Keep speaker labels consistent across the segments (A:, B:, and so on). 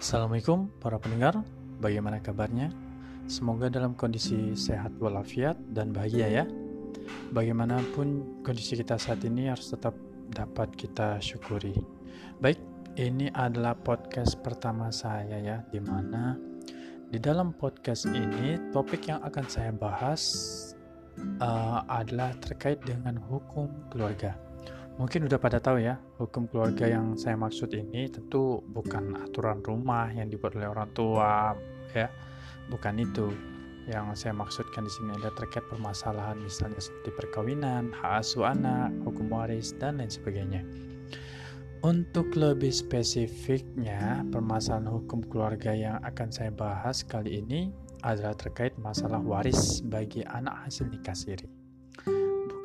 A: Assalamualaikum para pendengar, bagaimana kabarnya? Semoga dalam kondisi sehat walafiat dan bahagia ya. Bagaimanapun kondisi kita saat ini harus tetap dapat kita syukuri. Baik, ini adalah podcast pertama saya ya, di mana di dalam podcast ini topik yang akan saya bahas uh, adalah terkait dengan hukum keluarga. Mungkin udah pada tahu ya, hukum keluarga yang saya maksud ini tentu bukan aturan rumah yang dibuat oleh orang tua, ya. Bukan itu. Yang saya maksudkan di sini adalah terkait permasalahan misalnya seperti perkawinan, hak asuh anak, hukum waris, dan lain sebagainya. Untuk lebih spesifiknya, permasalahan hukum keluarga yang akan saya bahas kali ini adalah terkait masalah waris bagi anak hasil nikah siri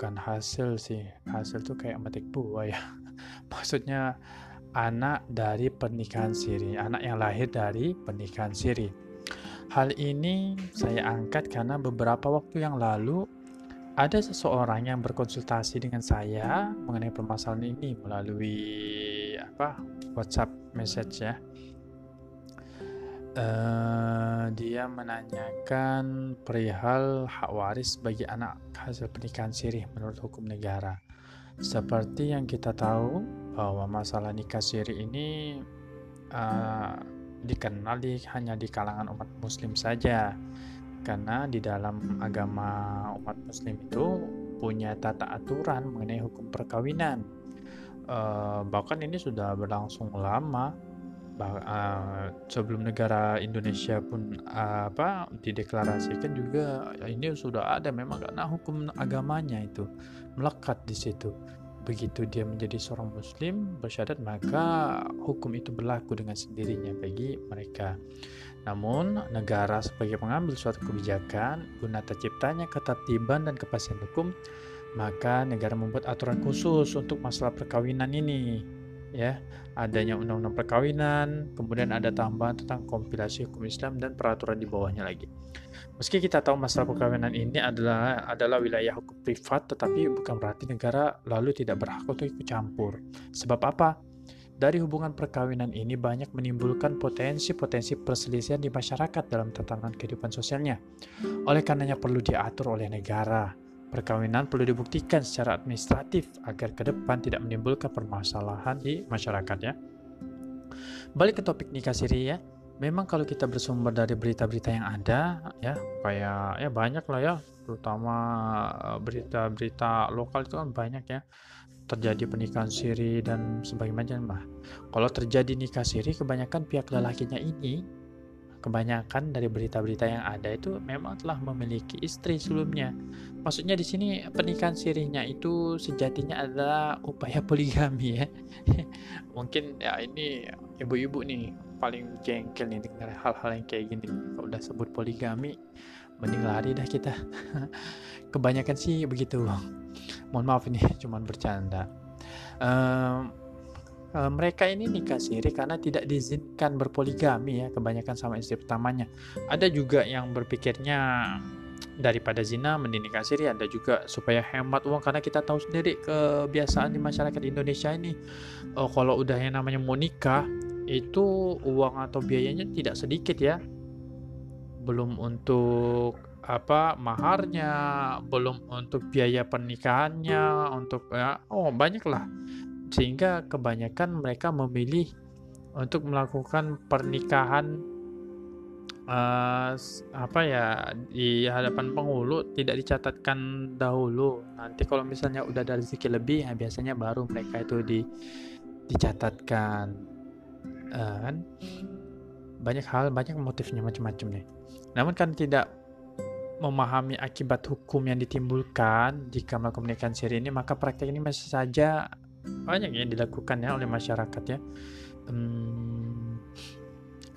A: bukan hasil sih. Hasil tuh kayak metik buah ya. Maksudnya anak dari pernikahan siri anak yang lahir dari pernikahan siri. Hal ini saya angkat karena beberapa waktu yang lalu ada seseorang yang berkonsultasi dengan saya mengenai permasalahan ini melalui apa WhatsApp message ya Uh, dia menanyakan perihal hak waris bagi anak hasil pernikahan siri menurut hukum negara. Seperti yang kita tahu bahwa masalah nikah siri ini uh, dikenal di, hanya di kalangan umat muslim saja. Karena di dalam agama umat muslim itu punya tata aturan mengenai hukum perkawinan. Uh, bahkan ini sudah berlangsung lama uh, sebelum negara Indonesia pun uh, apa dideklarasikan juga ya ini sudah ada memang karena hukum agamanya itu melekat di situ. Begitu dia menjadi seorang muslim bersyahadat maka hukum itu berlaku dengan sendirinya bagi mereka. Namun, negara sebagai pengambil suatu kebijakan guna terciptanya ketertiban dan kepastian hukum, maka negara membuat aturan khusus untuk masalah perkawinan ini ya adanya undang-undang perkawinan kemudian ada tambahan tentang kompilasi hukum Islam dan peraturan di bawahnya lagi. Meski kita tahu masalah perkawinan ini adalah adalah wilayah hukum privat tetapi bukan berarti negara lalu tidak berhak untuk ikut campur. Sebab apa? Dari hubungan perkawinan ini banyak menimbulkan potensi-potensi perselisihan di masyarakat dalam tatanan kehidupan sosialnya. Oleh karenanya perlu diatur oleh negara Perkawinan perlu dibuktikan secara administratif agar ke depan tidak menimbulkan permasalahan di masyarakat ya. Balik ke topik nikah siri ya. Memang kalau kita bersumber dari berita-berita yang ada ya, kayak ya banyak lah ya, terutama eh, berita-berita lokal itu kan banyak ya terjadi pernikahan siri dan sebagainya mah. Kalau terjadi nikah siri kebanyakan pihak lelakinya ini kebanyakan dari berita-berita yang ada itu memang telah memiliki istri sebelumnya. Maksudnya di sini pernikahan sirihnya itu sejatinya adalah upaya poligami ya. Mungkin ya ini ibu-ibu nih paling jengkel nih dengar hal-hal yang kayak gini. Kalau udah sebut poligami, mending lari dah kita. Kebanyakan sih begitu. Mohon maaf ini cuman bercanda. Um, uh, mereka ini nikah siri karena tidak diizinkan berpoligami ya kebanyakan sama istri pertamanya. Ada juga yang berpikirnya daripada zina mending nikah siri. Ada juga supaya hemat uang karena kita tahu sendiri kebiasaan di masyarakat Indonesia ini uh, kalau udah yang namanya mau nikah itu uang atau biayanya tidak sedikit ya. Belum untuk apa maharnya belum untuk biaya pernikahannya untuk ya oh banyak lah sehingga kebanyakan mereka memilih untuk melakukan pernikahan uh, apa ya di hadapan penghulu tidak dicatatkan dahulu. Nanti kalau misalnya udah ada rezeki lebih ya biasanya baru mereka itu di dicatatkan. Uh, kan? Banyak hal banyak motifnya macam-macam nih. Namun kan tidak memahami akibat hukum yang ditimbulkan jika melakukan pernikahan siri ini maka praktek ini masih saja banyak yang dilakukan ya oleh masyarakat ya. Hmm,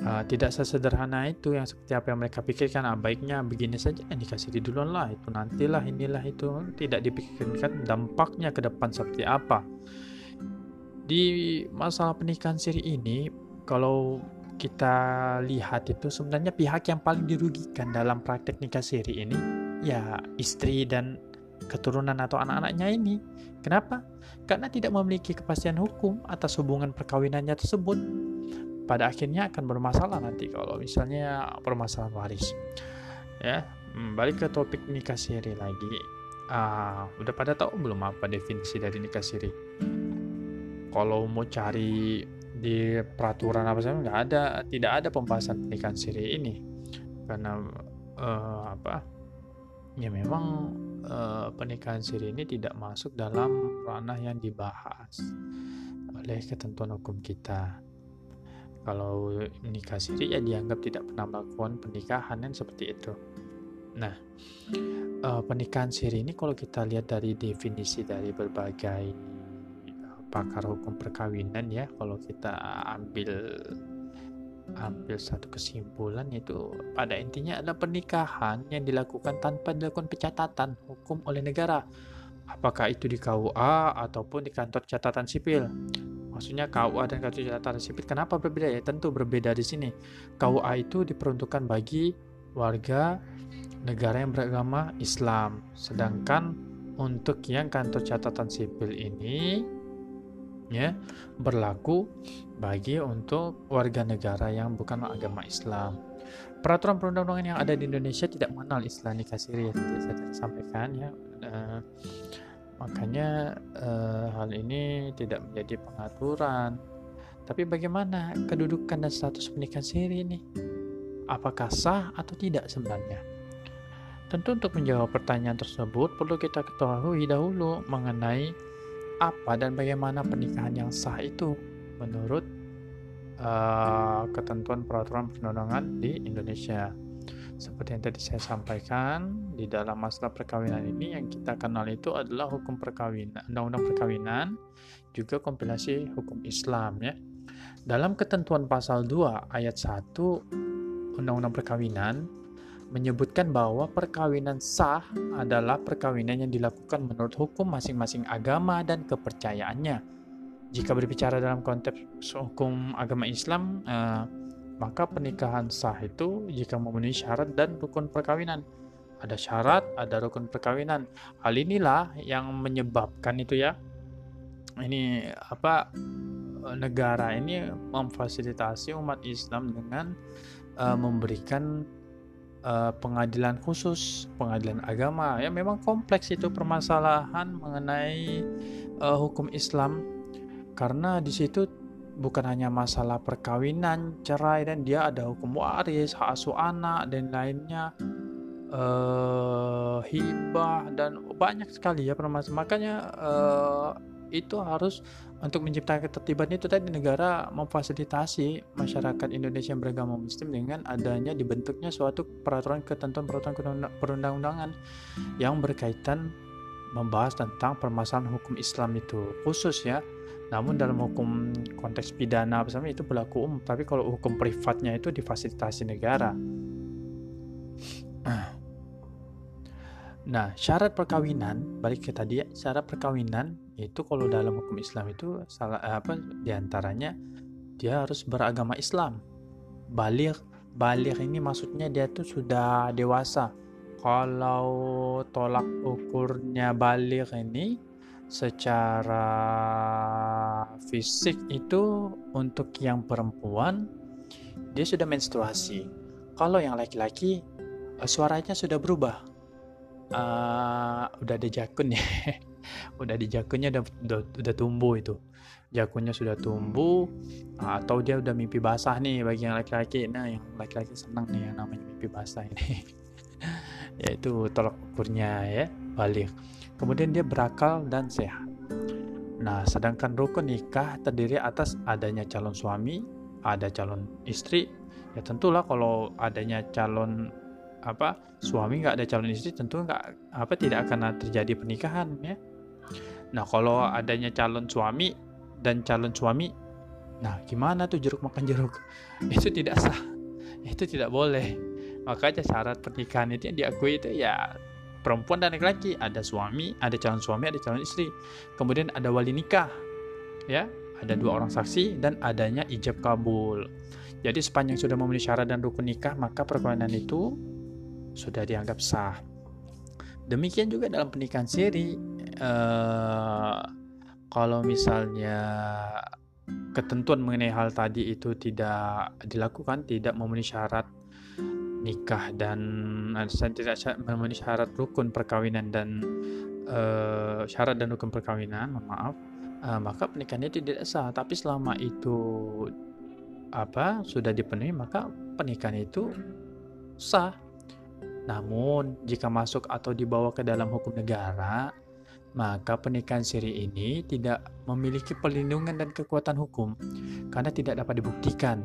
A: uh, tidak sesederhana itu yang seperti apa yang mereka pikirkan. Ah, baiknya begini saja dikasih di duluan lah itu nantilah inilah itu. Tidak dipikirkan dampaknya ke depan seperti apa. Di masalah pernikahan siri ini kalau kita lihat itu sebenarnya pihak yang paling dirugikan dalam praktek nikah siri ini ya istri dan keturunan atau anak-anaknya ini. Kenapa? Karena tidak memiliki kepastian hukum atas hubungan perkawinannya tersebut. pada akhirnya akan bermasalah nanti kalau misalnya permasalahan waris ya hmm, balik ke topik nikah siri lagi uh, udah pada tahu belum apa definisi dari nikah siri kalau mau cari di peraturan apa saja nggak ada tidak ada pembahasan pernikahan siri ini karena uh, apa ya memang uh, pernikahan siri ini tidak masuk dalam ranah yang dibahas oleh ketentuan hukum kita. Kalau nikah siri ya dianggap tidak pernah melakukan pernikahan kan seperti itu. Nah uh, pernikahan siri ini kalau kita lihat dari definisi dari berbagai pakar hukum perkawinan ya kalau kita ambil ambil satu kesimpulan itu pada intinya adalah pernikahan yang dilakukan tanpa dilakukan pencatatan hukum oleh negara. Apakah itu di KUA ataupun di kantor catatan sipil? Maksudnya KUA dan kantor catatan sipil kenapa berbeda? Ya tentu berbeda di sini. KUA itu diperuntukkan bagi warga negara yang beragama Islam. Sedangkan untuk yang kantor catatan sipil ini ya berlaku bagi untuk warga negara yang bukan agama Islam. Peraturan perundang-undangan yang ada di Indonesia tidak mengenal istilah nikah siri yang saya sampaikan ya. Uh, makanya uh, hal ini tidak menjadi pengaturan. Tapi bagaimana kedudukan dan status pernikahan siri ini? Apakah sah atau tidak sebenarnya? Tentu untuk menjawab pertanyaan tersebut perlu kita ketahui dahulu mengenai apa dan bagaimana pernikahan yang sah itu menurut uh, ketentuan peraturan perundangan di Indonesia. Seperti yang tadi saya sampaikan, di dalam masalah perkawinan ini yang kita kenal itu adalah hukum perkawinan, undang-undang perkawinan, juga kompilasi hukum Islam ya. Dalam ketentuan pasal 2 ayat 1 Undang-Undang Perkawinan menyebutkan bahwa perkawinan sah adalah perkawinan yang dilakukan menurut hukum masing-masing agama dan kepercayaannya. Jika berbicara dalam konteks hukum agama Islam, eh, maka pernikahan sah itu jika memenuhi syarat dan rukun perkawinan. Ada syarat, ada rukun perkawinan. Hal inilah yang menyebabkan itu ya. Ini apa negara ini memfasilitasi umat Islam dengan uh, memberikan uh, pengadilan khusus, pengadilan agama. Ya memang kompleks itu permasalahan mengenai uh, hukum Islam karena di situ bukan hanya masalah perkawinan, cerai dan dia ada hukum waris, hak asuh anak dan lainnya. Uh, hibah dan banyak sekali ya permasalahan makanya uh, itu harus untuk menciptakan ketertiban itu tadi negara memfasilitasi masyarakat Indonesia yang beragama Muslim dengan adanya dibentuknya suatu peraturan ketentuan-peraturan perundang-undangan yang berkaitan membahas tentang permasalahan hukum Islam itu khusus ya. Namun dalam hukum konteks pidana bersama itu berlaku umum, tapi kalau hukum privatnya itu difasilitasi negara. Nah, syarat perkawinan, balik ke tadi ya, syarat perkawinan itu kalau dalam hukum Islam itu salah eh, apa di antaranya dia harus beragama Islam. Balik, balik ini maksudnya dia tuh sudah dewasa. Kalau tolak ukurnya balik ini secara fisik itu untuk yang perempuan dia sudah menstruasi. Kalau yang laki-laki eh, suaranya sudah berubah uh, udah ada jakun ya udah di jakunnya udah, udah udah tumbuh itu. Jakunnya sudah tumbuh atau dia udah mimpi basah nih bagi yang laki-laki. Nah yang laki-laki senang nih yang namanya mimpi basah ini. Yaitu tolak ukurnya ya balik. Kemudian dia berakal dan sehat. Nah sedangkan rukun nikah terdiri atas adanya calon suami ada calon istri. Ya tentulah kalau adanya calon apa suami nggak ada calon istri tentu nggak apa tidak akan terjadi pernikahan ya nah kalau adanya calon suami dan calon suami nah gimana tuh jeruk makan jeruk? Itu tidak sah. Itu tidak boleh. Makanya syarat pernikahan itu yang diakui itu ya perempuan dan laki-laki. Ada suami ada calon suami ada calon istri. Kemudian ada wali nikah ya. Ada dua orang saksi dan adanya ijab kabul. Jadi sepanjang sudah memenuhi syarat dan rukun nikah maka perkawinan itu sudah dianggap sah. Demikian juga dalam pernikahan siri, uh, kalau misalnya ketentuan mengenai hal tadi itu tidak dilakukan, tidak memenuhi syarat nikah dan uh, tidak memenuhi syarat rukun perkawinan dan uh, syarat dan rukun perkawinan, maaf, uh, maka pernikahannya tidak sah. Tapi selama itu apa sudah dipenuhi, maka pernikahan itu sah. Namun, jika masuk atau dibawa ke dalam hukum negara, maka pernikahan siri ini tidak memiliki perlindungan dan kekuatan hukum karena tidak dapat dibuktikan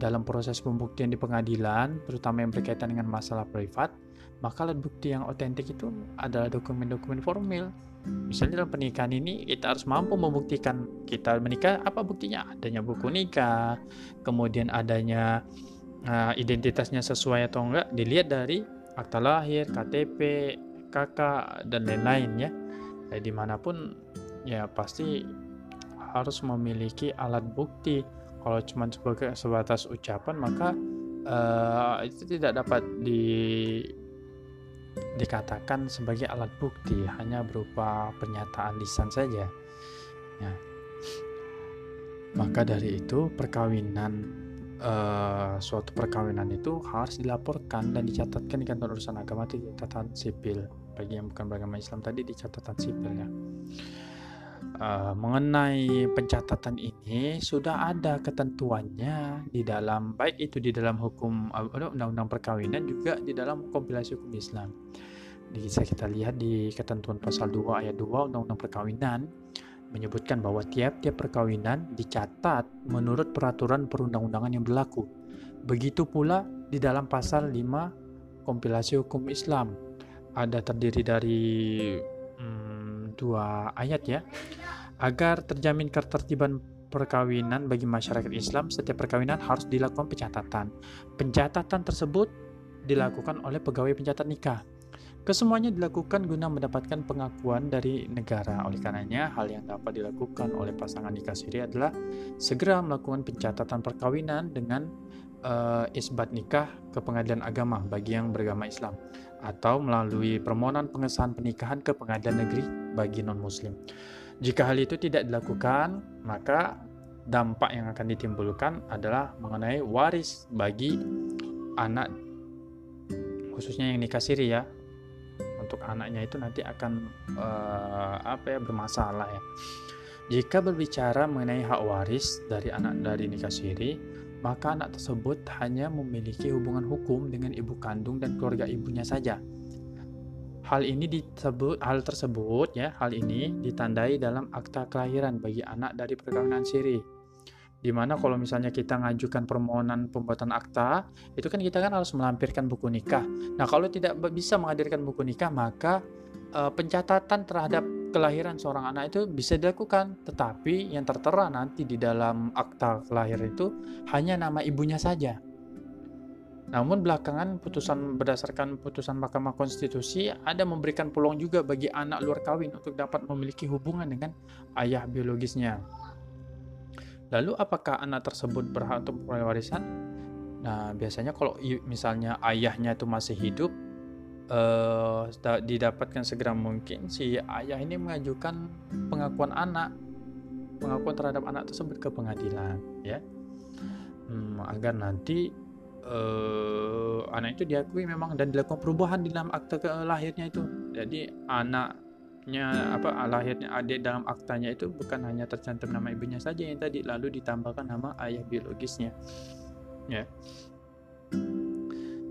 A: dalam proses pembuktian di pengadilan, terutama yang berkaitan dengan masalah privat, maka alat bukti yang otentik itu adalah dokumen-dokumen formil. Misalnya dalam pernikahan ini kita harus mampu membuktikan kita menikah apa buktinya adanya buku nikah, kemudian adanya uh, identitasnya sesuai atau enggak dilihat dari akta lahir, KTP, kakak dan lain-lain ya. Jadi di mana pun ya pasti harus memiliki alat bukti. Kalau cuma sebagai sebatas ucapan maka uh, itu tidak dapat di dikatakan sebagai alat bukti hanya berupa pernyataan lisan saja ya. maka dari itu perkawinan uh, suatu perkawinan itu harus dilaporkan dan dicatatkan di kantor urusan agama atau catatan sipil bagi yang bukan beragama Islam tadi di catatan sipil ya uh, mengenai pencatatan ini sudah ada ketentuannya di dalam baik itu di dalam hukum uh, undang-undang perkawinan juga di dalam kompilasi hukum Islam. Bisa kita lihat di ketentuan pasal 2 ayat 2 undang-undang perkawinan menyebutkan bahwa tiap-tiap perkawinan dicatat menurut peraturan perundang-undangan yang berlaku. Begitu pula di dalam pasal 5 kompilasi hukum Islam ada terdiri dari dua ayat ya. Agar terjamin ketertiban perkawinan bagi masyarakat Islam setiap perkawinan harus dilakukan pencatatan. Pencatatan tersebut dilakukan oleh pegawai pencatat nikah. Kesemuanya dilakukan guna mendapatkan pengakuan dari negara. Oleh karenanya, hal yang dapat dilakukan oleh pasangan nikah siri adalah segera melakukan pencatatan perkawinan dengan uh, isbat nikah ke pengadilan agama bagi yang beragama Islam atau melalui permohonan pengesahan pernikahan ke pengadilan negeri bagi non-muslim. Jika hal itu tidak dilakukan, maka dampak yang akan ditimbulkan adalah mengenai waris bagi anak khususnya yang nikah siri ya. Untuk anaknya itu nanti akan uh, apa ya bermasalah ya. Jika berbicara mengenai hak waris dari anak dari nikah siri, maka anak tersebut hanya memiliki hubungan hukum dengan ibu kandung dan keluarga ibunya saja. Hal ini disebut hal tersebut ya, hal ini ditandai dalam akta kelahiran bagi anak dari perkawinan siri. Di mana kalau misalnya kita ngajukan permohonan pembuatan akta, itu kan kita kan harus melampirkan buku nikah. Nah, kalau tidak bisa menghadirkan buku nikah, maka uh, pencatatan terhadap kelahiran seorang anak itu bisa dilakukan, tetapi yang tertera nanti di dalam akta kelahiran itu hanya nama ibunya saja. Namun belakangan putusan berdasarkan putusan Mahkamah Konstitusi ada memberikan peluang juga bagi anak luar kawin untuk dapat memiliki hubungan dengan ayah biologisnya. Lalu apakah anak tersebut berhak untuk memperoleh warisan? Nah, biasanya kalau misalnya ayahnya itu masih hidup, uh, didapatkan segera mungkin si ayah ini mengajukan pengakuan anak pengakuan terhadap anak tersebut ke pengadilan ya. Hmm, agar nanti uh, anak itu diakui memang dan dilakukan perubahan di dalam akte lahirnya itu. Jadi anaknya apa lahirnya adik dalam aktanya itu bukan hanya tercantum nama ibunya saja yang tadi lalu ditambahkan nama ayah biologisnya ya.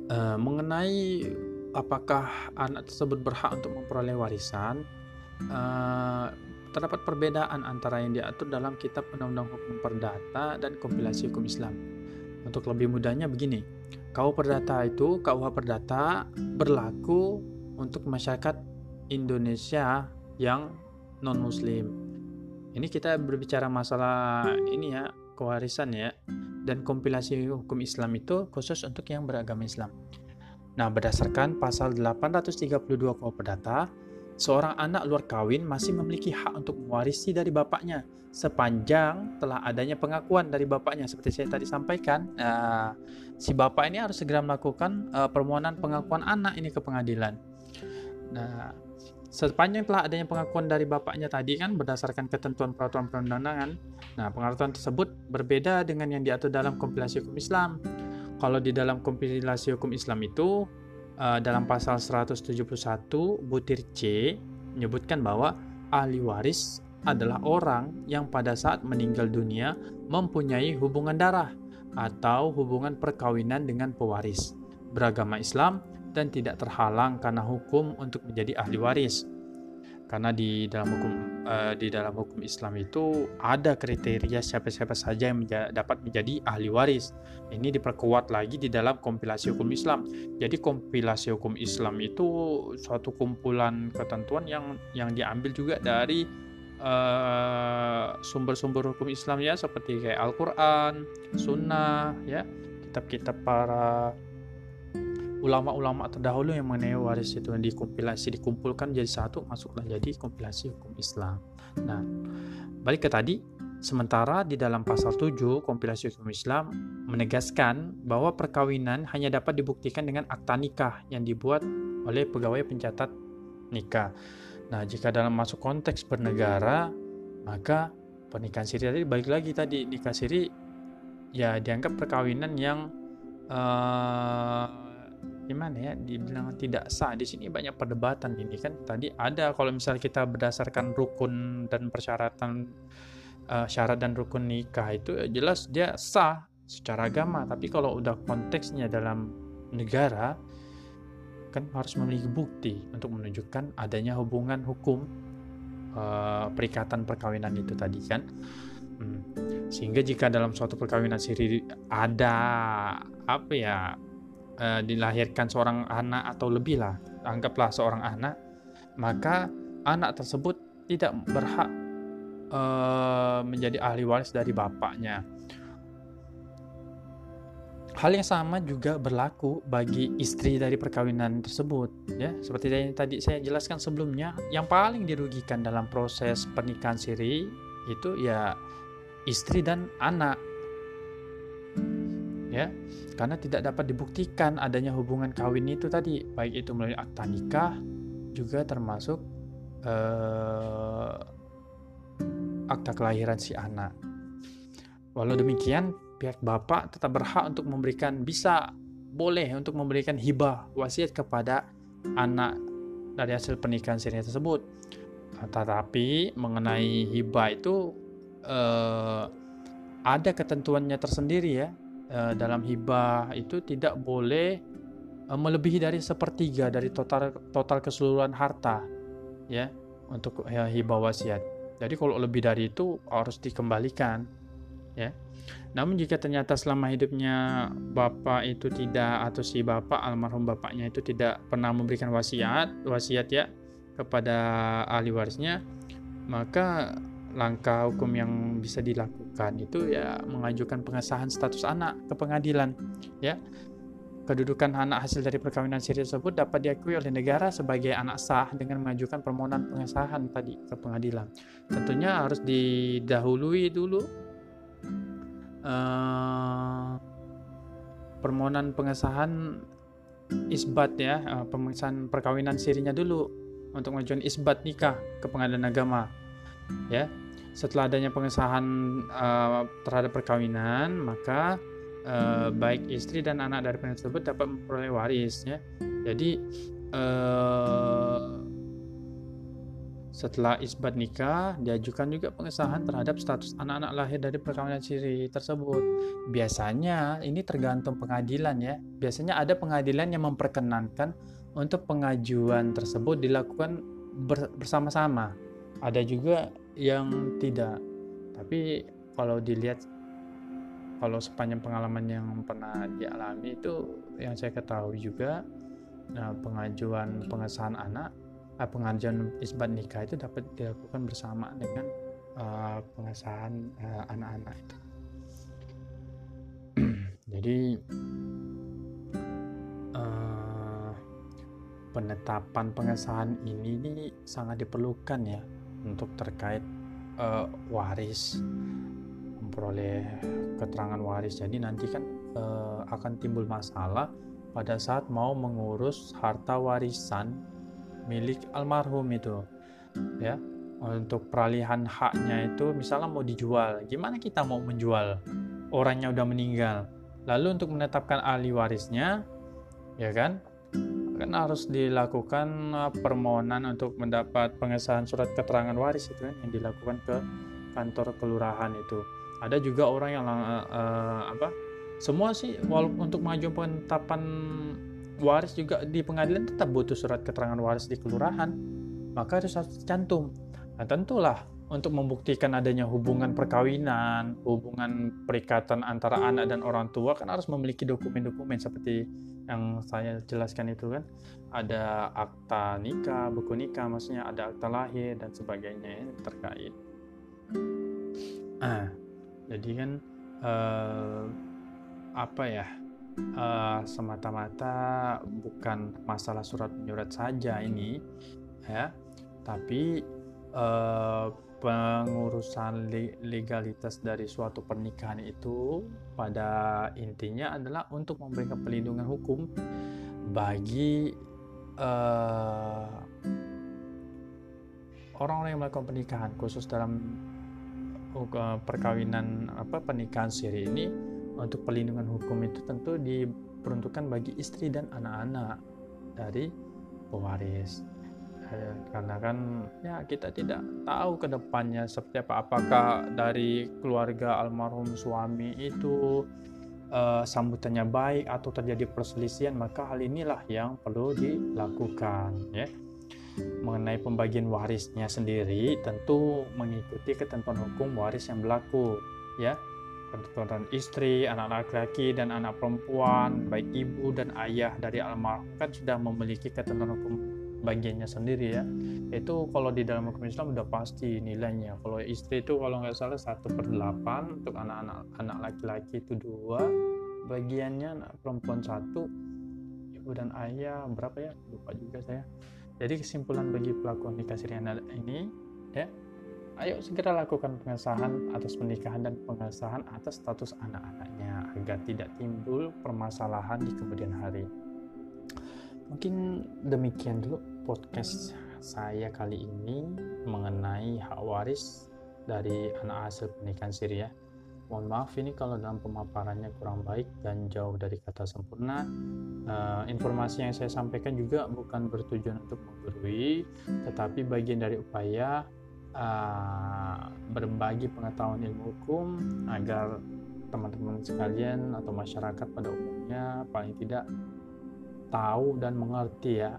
A: Uh, mengenai apakah anak tersebut berhak untuk memperoleh warisan? Uh, terdapat perbedaan antara yang diatur dalam kitab undang-undang hukum perdata dan kompilasi hukum Islam. Untuk lebih mudahnya begini KUH Perdata itu KUH Perdata berlaku untuk masyarakat Indonesia yang non muslim ini kita berbicara masalah ini ya kewarisan ya. Dan kompilasi hukum Islam itu khusus untuk yang beragama Islam Nah, berdasarkan pasal 832 KUH Perdata, seorang anak luar kawin masih memiliki hak untuk mewarisi dari bapaknya sepanjang telah adanya pengakuan dari bapaknya seperti saya tadi sampaikan uh, si bapak ini harus segera melakukan uh, permohonan pengakuan anak ini ke pengadilan nah sepanjang telah adanya pengakuan dari bapaknya tadi kan berdasarkan ketentuan peraturan perundangan. Nah, pengaturan tersebut berbeda dengan yang diatur dalam kompilasi hukum Islam. Kalau di dalam kompilasi hukum Islam itu uh, dalam pasal 171 butir C menyebutkan bahwa ahli waris adalah orang yang pada saat meninggal dunia mempunyai hubungan darah atau hubungan perkawinan dengan pewaris beragama Islam dan tidak terhalang karena hukum untuk menjadi ahli waris. Karena di dalam hukum uh, di dalam hukum Islam itu ada kriteria siapa-siapa saja yang menja dapat menjadi ahli waris. Ini diperkuat lagi di dalam kompilasi hukum Islam. Jadi kompilasi hukum Islam itu suatu kumpulan ketentuan yang yang diambil juga dari eh, sumber-sumber uh, hukum Islam ya seperti kayak Al-Qur'an, Sunnah ya, kitab-kitab para ulama-ulama terdahulu yang mengenai waris itu yang dikompilasi dikumpulkan jadi satu masuklah jadi kompilasi hukum Islam. Nah, balik ke tadi, sementara di dalam pasal 7 kompilasi hukum Islam menegaskan bahwa perkawinan hanya dapat dibuktikan dengan akta nikah yang dibuat oleh pegawai pencatat nikah. Nah, jika dalam masuk konteks bernegara, maka pernikahan siri tadi balik lagi tadi nikah siri ya dianggap perkawinan yang uh, gimana ya dibilang tidak sah di sini banyak perdebatan ini kan. Tadi ada kalau misalnya kita berdasarkan rukun dan persyaratan uh, syarat dan rukun nikah itu ya jelas dia sah secara agama. Tapi kalau udah konteksnya dalam negara kan harus memiliki bukti untuk menunjukkan adanya hubungan hukum uh, perikatan perkawinan itu tadi kan. Hmm. sehingga jika dalam suatu perkawinan siri ada apa ya uh, dilahirkan seorang anak atau lebih lah, anggaplah seorang anak, maka anak tersebut tidak berhak uh, menjadi ahli waris dari bapaknya. Hal yang sama juga berlaku bagi istri dari perkawinan tersebut, ya. Seperti yang tadi saya jelaskan sebelumnya, yang paling dirugikan dalam proses pernikahan siri itu ya istri dan anak ya. Karena tidak dapat dibuktikan adanya hubungan kawin itu tadi baik itu melalui akta nikah juga termasuk uh, akta kelahiran si anak. Walau demikian pihak bapak tetap berhak untuk memberikan bisa boleh untuk memberikan hibah wasiat kepada anak dari hasil pernikahan siri tersebut. Tetapi mengenai hibah itu uh, ada ketentuannya tersendiri ya uh, dalam hibah itu tidak boleh uh, melebihi dari sepertiga dari total total keseluruhan harta ya untuk ya, hibah wasiat. Jadi kalau lebih dari itu harus dikembalikan ya. Namun jika ternyata selama hidupnya bapak itu tidak atau si bapak almarhum bapaknya itu tidak pernah memberikan wasiat wasiat ya kepada ahli warisnya, maka langkah hukum yang bisa dilakukan itu ya mengajukan pengesahan status anak ke pengadilan ya. Kedudukan anak hasil dari perkawinan siri tersebut dapat diakui oleh negara sebagai anak sah dengan mengajukan permohonan pengesahan tadi ke pengadilan. Tentunya harus didahului dulu uh, permohonan pengesahan isbat ya uh, pengesahan perkawinan sirinya dulu untuk mengajukan isbat nikah ke pengadilan agama ya setelah adanya pengesahan uh, terhadap perkawinan maka uh, baik istri dan anak dari pernikahan tersebut dapat memperoleh waris ya. Jadi uh, setelah isbat nikah diajukan juga pengesahan terhadap status anak-anak lahir dari perkawinan siri tersebut. Biasanya ini tergantung pengadilan ya. Biasanya ada pengadilan yang memperkenankan untuk pengajuan tersebut dilakukan bersama-sama. Ada juga yang tidak. Tapi kalau dilihat kalau sepanjang pengalaman yang pernah dialami itu yang saya ketahui juga nah, pengajuan pengesahan anak uh, pengajuan isbat nikah itu dapat dilakukan bersama dengan uh, pengesahan uh, anak-anak itu. Jadi penetapan pengesahan ini, ini sangat diperlukan ya untuk terkait uh, waris memperoleh keterangan waris. Jadi nanti kan uh, akan timbul masalah pada saat mau mengurus harta warisan milik almarhum itu ya. Untuk peralihan haknya itu misalnya mau dijual gimana kita mau menjual? Orangnya udah meninggal. Lalu untuk menetapkan ahli warisnya ya kan kan harus dilakukan uh, permohonan untuk mendapat pengesahan surat keterangan waris itu kan yang dilakukan ke kantor kelurahan itu. Ada juga orang yang uh, apa semua sih walaupun untuk mengajukan penetapan waris juga di pengadilan tetap butuh surat keterangan waris di kelurahan. Maka harus cantum nah tentulah untuk membuktikan adanya hubungan perkawinan hubungan perikatan antara anak dan orang tua kan harus memiliki dokumen-dokumen seperti yang saya jelaskan itu kan ada akta nikah, buku nikah, maksudnya ada akta lahir dan sebagainya yang terkait. Ah, jadi kan uh, apa ya? Uh, semata-mata bukan masalah surat menyurat saja ini, ya, tapi uh, pengurusan legalitas dari suatu pernikahan itu pada intinya adalah untuk memberikan pelindungan hukum bagi uh, orang-orang yang melakukan pernikahan khusus dalam uh, perkawinan apa pernikahan siri ini untuk pelindungan hukum itu tentu diperuntukkan bagi istri dan anak-anak dari pewaris karena kan ya kita tidak tahu ke depannya seperti apa. Apakah dari keluarga almarhum suami itu uh, sambutannya baik atau terjadi perselisihan maka hal inilah yang perlu dilakukan ya. Mengenai pembagian warisnya sendiri tentu mengikuti ketentuan hukum waris yang berlaku ya. Ketentuan istri, anak laki-laki dan anak perempuan, baik ibu dan ayah dari almarhum kan sudah memiliki ketentuan hukum bagiannya sendiri ya. Itu kalau di dalam hukum Islam udah pasti nilainya. Kalau istri itu kalau nggak salah satu per delapan untuk anak-anak anak laki-laki itu dua. Bagiannya anak perempuan satu ibu dan ayah berapa ya? Lupa juga saya. Jadi kesimpulan bagi pelaku nikah siri ini ya ayo segera lakukan pengesahan atas pernikahan dan pengesahan atas status anak-anaknya agar tidak timbul permasalahan di kemudian hari mungkin demikian dulu podcast saya kali ini mengenai hak waris dari anak hasil pernikahan Syria. Mohon maaf ini kalau dalam pemaparannya kurang baik dan jauh dari kata sempurna. Uh, informasi yang saya sampaikan juga bukan bertujuan untuk menggurui, tetapi bagian dari upaya uh, berbagi pengetahuan ilmu hukum agar teman-teman sekalian atau masyarakat pada umumnya paling tidak tahu dan mengerti ya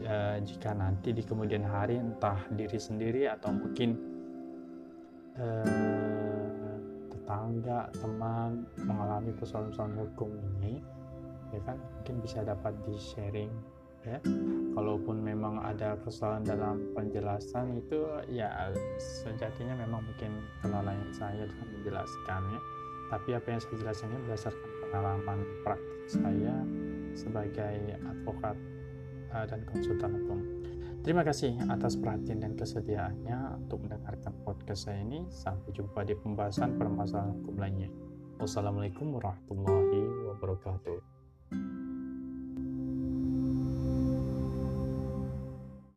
A: e, jika nanti di kemudian hari entah diri sendiri atau mungkin e, tetangga teman mengalami persoalan-persoalan hukum ini ya kan mungkin bisa dapat di sharing ya. Kalaupun memang ada kesalahan dalam penjelasan itu ya sejatinya memang mungkin kelalaian saya dalam menjelaskan ya. Tapi apa yang saya jelaskan ini berdasarkan pengalaman praktik saya sebagai advokat uh, dan konsultan hukum. Terima kasih atas perhatian dan kesediaannya untuk mendengarkan podcast saya ini. Sampai jumpa di pembahasan permasalahan hukum lainnya. Wassalamualaikum warahmatullahi wabarakatuh.